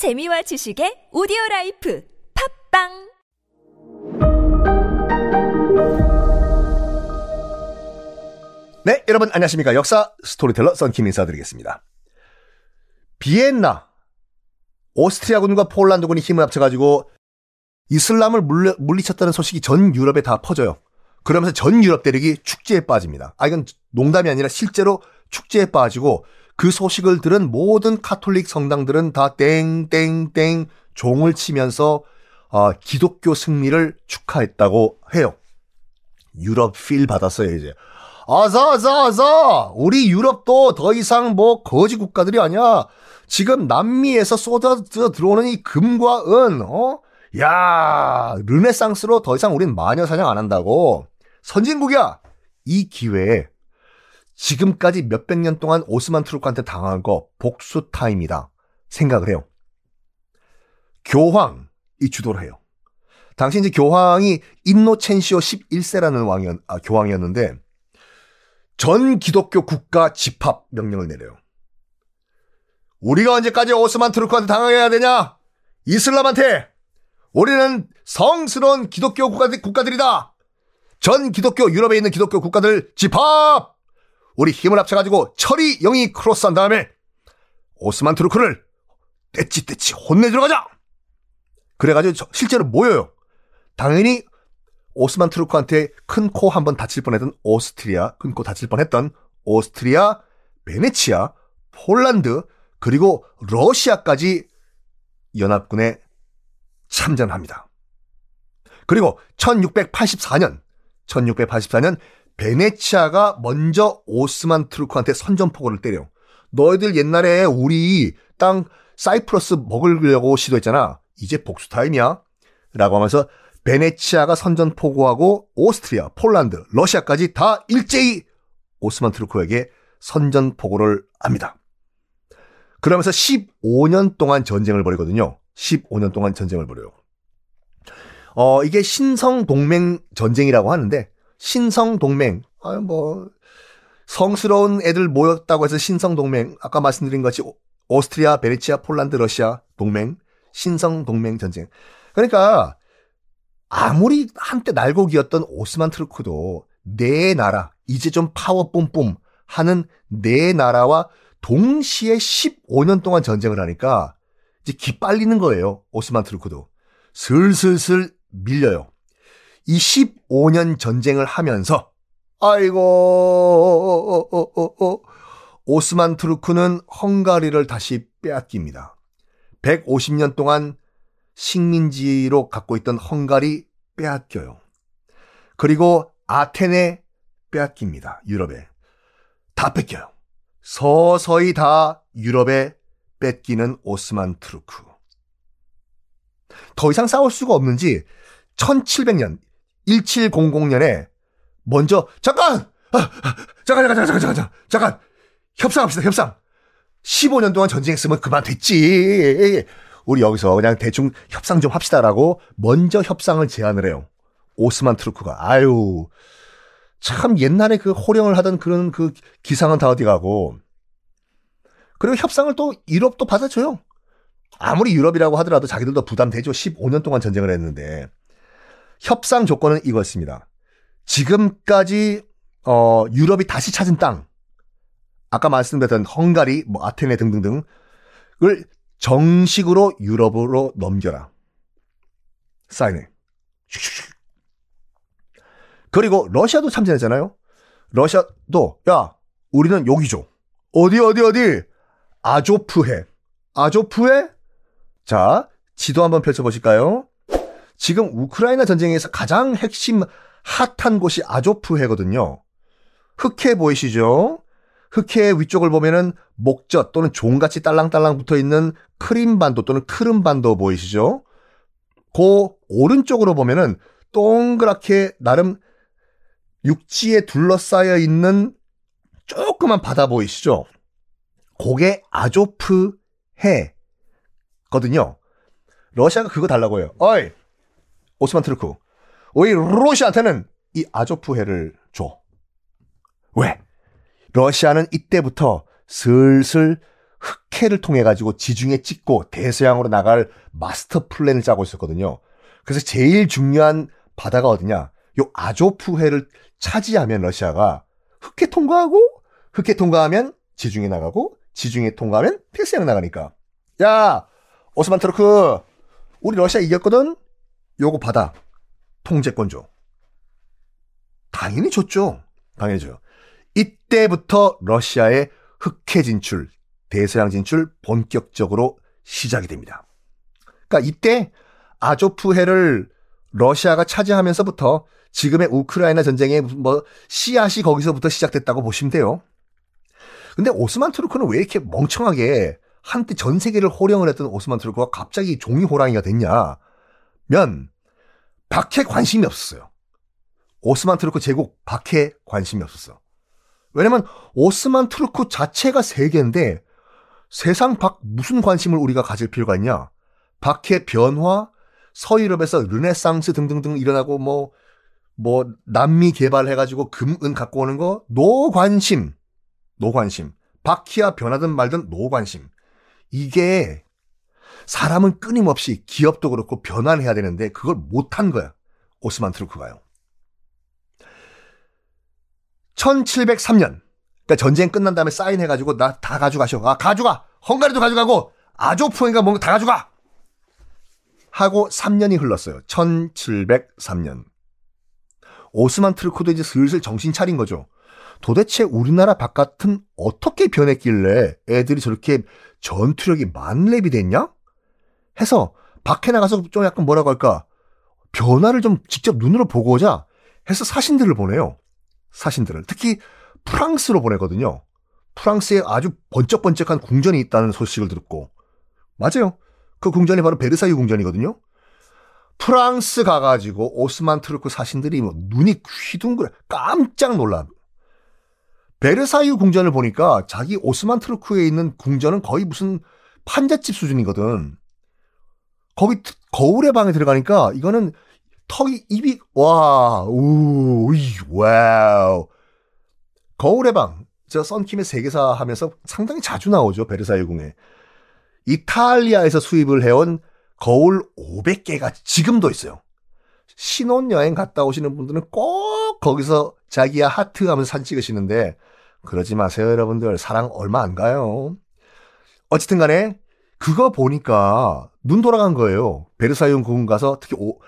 재미와 지식의 오디오 life 팟빵 네, 여러분 안녕하십니까. 역사 스토리텔러 썬킴 인사드리겠습니다. 비엔나, 오스트리아군과 폴란드군이 힘을 합쳐 가지고 이슬람을 물리, 물리쳤다는 소식이 전 유럽에 다 퍼져요. 그러면서 전 유럽 대륙이 축제에 빠집니다. 아, 이건 농담이 아니라 실제로 축제에 빠지고 그 소식을 들은 모든 카톨릭 성당들은 다 땡땡땡 종을 치면서 어, 기독교 승리를 축하했다고 해요. 유럽 필 받았어요, 이제. 아자, 아자, 아자! 우리 유럽도 더 이상 뭐 거지 국가들이 아니야. 지금 남미에서 쏟아져 들어오는 이 금과 은, 어? 야, 르네상스로 더 이상 우린 마녀 사냥 안 한다고. 선진국이야! 이 기회에 지금까지 몇백 년 동안 오스만 투르크한테 당한 거 복수 타임이다. 생각을 해요. 교황이 주도를 해요. 당시 이제 교황이 인노첸시오 11세라는 왕이었, 아, 교황이었는데, 전 기독교 국가 집합 명령을 내려요. 우리가 언제까지 오스만 투르크한테 당해야 되냐? 이슬람한테! 우리는 성스러운 기독교 국가들, 국가들이다! 전 기독교 유럽에 있는 기독교 국가들 집합! 우리 힘을 합쳐가지고 철이 영이 cross한 다음에 오스만 투르크를 떼찌 떼찌 혼내 주러 가자! 그래가지고 실제로 모여요. 당연히 오스만 투르크한테 큰 코 한 번 다칠 뻔했던 오스트리아, 큰 코 다칠 뻔했던 오스트리아, 베네치아, 폴란드, 그리고 러시아까지 연합군에 참전합니다. 그리고 1684년, 1684년 베네치아가 먼저 오스만 트루크한테 선전포고를 때려. 너희들 옛날에 우리 땅 사이프러스 먹으려고 시도했잖아. 이제 복수 타임이야. 라고 하면서 베네치아가 선전포고하고 오스트리아, 폴란드, 러시아까지 다 일제히 오스만 투르크에게 선전포고를 합니다. 그러면서 15년 동안 전쟁을 벌이거든요. 15년 동안 전쟁을 벌여요. 어, 이게 신성 동맹 전쟁이라고 하는데, 신성 동맹, 아, 뭐, 성스러운 애들 모였다고 해서 신성 동맹, 아까 말씀드린 것이 오스트리아, 베네치아, 폴란드, 러시아 동맹, 신성 동맹 전쟁. 그러니까, 아무리 한때 날고 기었던 오스만 투르크도 내 나라, 이제 좀 파워 뿜뿜 하는 내 나라와 동시에 15년 동안 전쟁을 하니까 이제 기빨리는 거예요. 오스만 트루크도. 슬슬슬 밀려요. 이 15년 전쟁을 하면서 아이고 오스만 투르크는 헝가리를 다시 빼앗깁니다. 150년 동안 식민지로 갖고 있던 헝가리 빼앗겨요. 그리고 아테네 빼앗깁니다. 유럽에. 다 뺏겨요. 서서히 다 유럽에 뺏기는 오스만 투르크. 더 이상 싸울 수가 없는지 1700년 1700년에 먼저 잠깐! 아, 잠깐 잠깐 잠깐 잠깐 잠깐 잠깐! 협상합시다 협상! 15년 동안 전쟁했으면 그만 됐지. 우리 여기서 그냥 대충 협상 좀 합시다라고 먼저 협상을 제안을 해요. 오스만 트루크가. 아유 참 옛날에 그 호령을 하던 그런 그 기상은 다 어디 가고. 그리고 협상을 또 유럽도 받아줘요. 아무리 유럽이라고 하더라도 자기들도 부담되죠. 15년 동안 전쟁을 했는데 협상 조건은 이거였습니다. 지금까지 어, 유럽이 다시 찾은 땅, 아까 말씀드렸던 헝가리, 뭐 아테네 등등등을 정식으로 유럽으로 넘겨라. 사인해. 그리고 러시아도 참전했잖아요. 러시아도 야 우리는 여기죠. 어디 어디 어디 아조프해. 아조프해? 자 지도 한번 펼쳐보실까요? 지금 우크라이나 전쟁에서 가장 핵심 핫한 곳이 아조프해거든요. 흑해 보이시죠? 흑해 위쪽을 보면은 목젖 또는 종같이 딸랑딸랑 붙어 있는 크림반도 또는 크름반도 보이시죠? 그 오른쪽으로 보면은 동그랗게 나름 육지에 둘러싸여 있는 조그만 바다 보이시죠? 그게 아조프 해거든요. 러시아가 그거 달라고 해요. 어이, 오스만 트루크. 우리 러시아한테는 이 아조프해를 줘. 왜? 러시아는 이때부터 슬슬 흑해를 통해 가지고 지중해 찍고 대서양으로 나갈 마스터 플랜을 짜고 있었거든요. 그래서 제일 중요한 바다가 어디냐? 요 아조프해를 차지하면 러시아가 흑해 통과하고 흑해 통과하면 지중해 나가고 지중해 통과하면 대서양 나가니까 야 오스만 투르크 우리 러시아 이겼거든 요거 받아 통제권 줘 당연히 줬죠 당연히죠 이때부터 러시아의 흑해 진출 대서양 진출 본격적으로 시작이 됩니다 그러니까 이때 아조프해를 러시아가 차지하면서부터 지금의 우크라이나 전쟁의 뭐 씨앗이 거기서부터 시작됐다고 보시면 돼요. 근데 오스만 투르크는 왜 이렇게 멍청하게 한때 전 세계를 호령을 했던 오스만 투르크가 갑자기 종이 호랑이가 됐냐? 면 밖에 관심이 없었어요. 오스만 투르크 제국 밖에 관심이 없었어. 왜냐면 오스만 투르크 자체가 세계인데 세상 밖 무슨 관심을 우리가 가질 필요가 있냐? 밖의 변화, 서유럽에서 르네상스 등등등 일어나고 뭐, 뭐, 남미 개발해가지고 금, 은 갖고 오는 거, no관심. no관심. 밖이야 변하든 말든 no관심. 이게 사람은 끊임없이 기업도 그렇고 변환해야 되는데 그걸 못한 거야. 오스만 트루크가요. 1703년. 그러니까 전쟁 끝난 다음에 사인해가지고 나 다 가져가셔. 아, 가져가! 헝가리도 가져가고, 아조프인가 뭔가 다 가져가! 하고 3년이 흘렀어요. 1703년. 오스만 트루크도 이제 슬슬 정신 차린 거죠. 도대체 우리나라 바깥은 어떻게 변했길래 애들이 저렇게 전투력이 만렙이 됐냐? 해서 밖에 나가서 좀 약간 뭐라고 할까? 변화를 좀 직접 눈으로 보고 오자 해서 사신들을 보내요. 사신들을. 특히 프랑스로 보내거든요. 프랑스에 아주 번쩍번쩍한 궁전이 있다는 소식을 듣고. 맞아요. 그 궁전이 바로 베르사유 궁전이거든요. 프랑스 가가지고 오스만 트루크 사신들이 뭐 눈이 휘둥그레 깜짝 놀라. 베르사유 궁전을 보니까 자기 오스만 투르크에 있는 궁전은 거의 무슨 판잣집 수준이거든. 거기 거울의 방에 들어가니까 이거는 턱이 입이 와, 우, 와우. 거울의 방. 저 썬킴의 세계사 하면서 상당히 자주 나오죠. 베르사유 궁에. 이탈리아에서 수입을 해온 거울 500개가 지금도 있어요. 신혼여행 갔다 오시는 분들은 꼭 거기서 자기야 하트 하면서 사진 찍으시는데 그러지 마세요 여러분들 사랑 얼마 안 가요. 어쨌든 간에 그거 보니까 눈 돌아간 거예요. 베르사유 궁 가서 특히 오,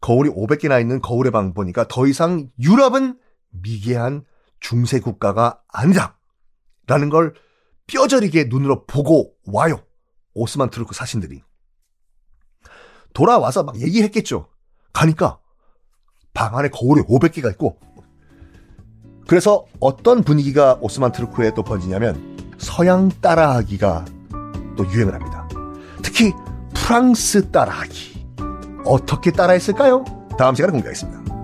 거울이 500개나 있는 거울의 방 보니까 더 이상 유럽은 미개한 중세 국가가 아니다. 라는 걸 뼈저리게 눈으로 보고 와요. 오스만 트루크 사신들이. 돌아와서 막 얘기했겠죠. 가니까 방 안에 거울이 500개가 있고 그래서 어떤 분위기가 오스만 트루크에 또 번지냐면 서양 따라하기가 또 유행을 합니다. 특히 프랑스 따라하기. 어떻게 따라했을까요? 다음 시간에 공개하겠습니다.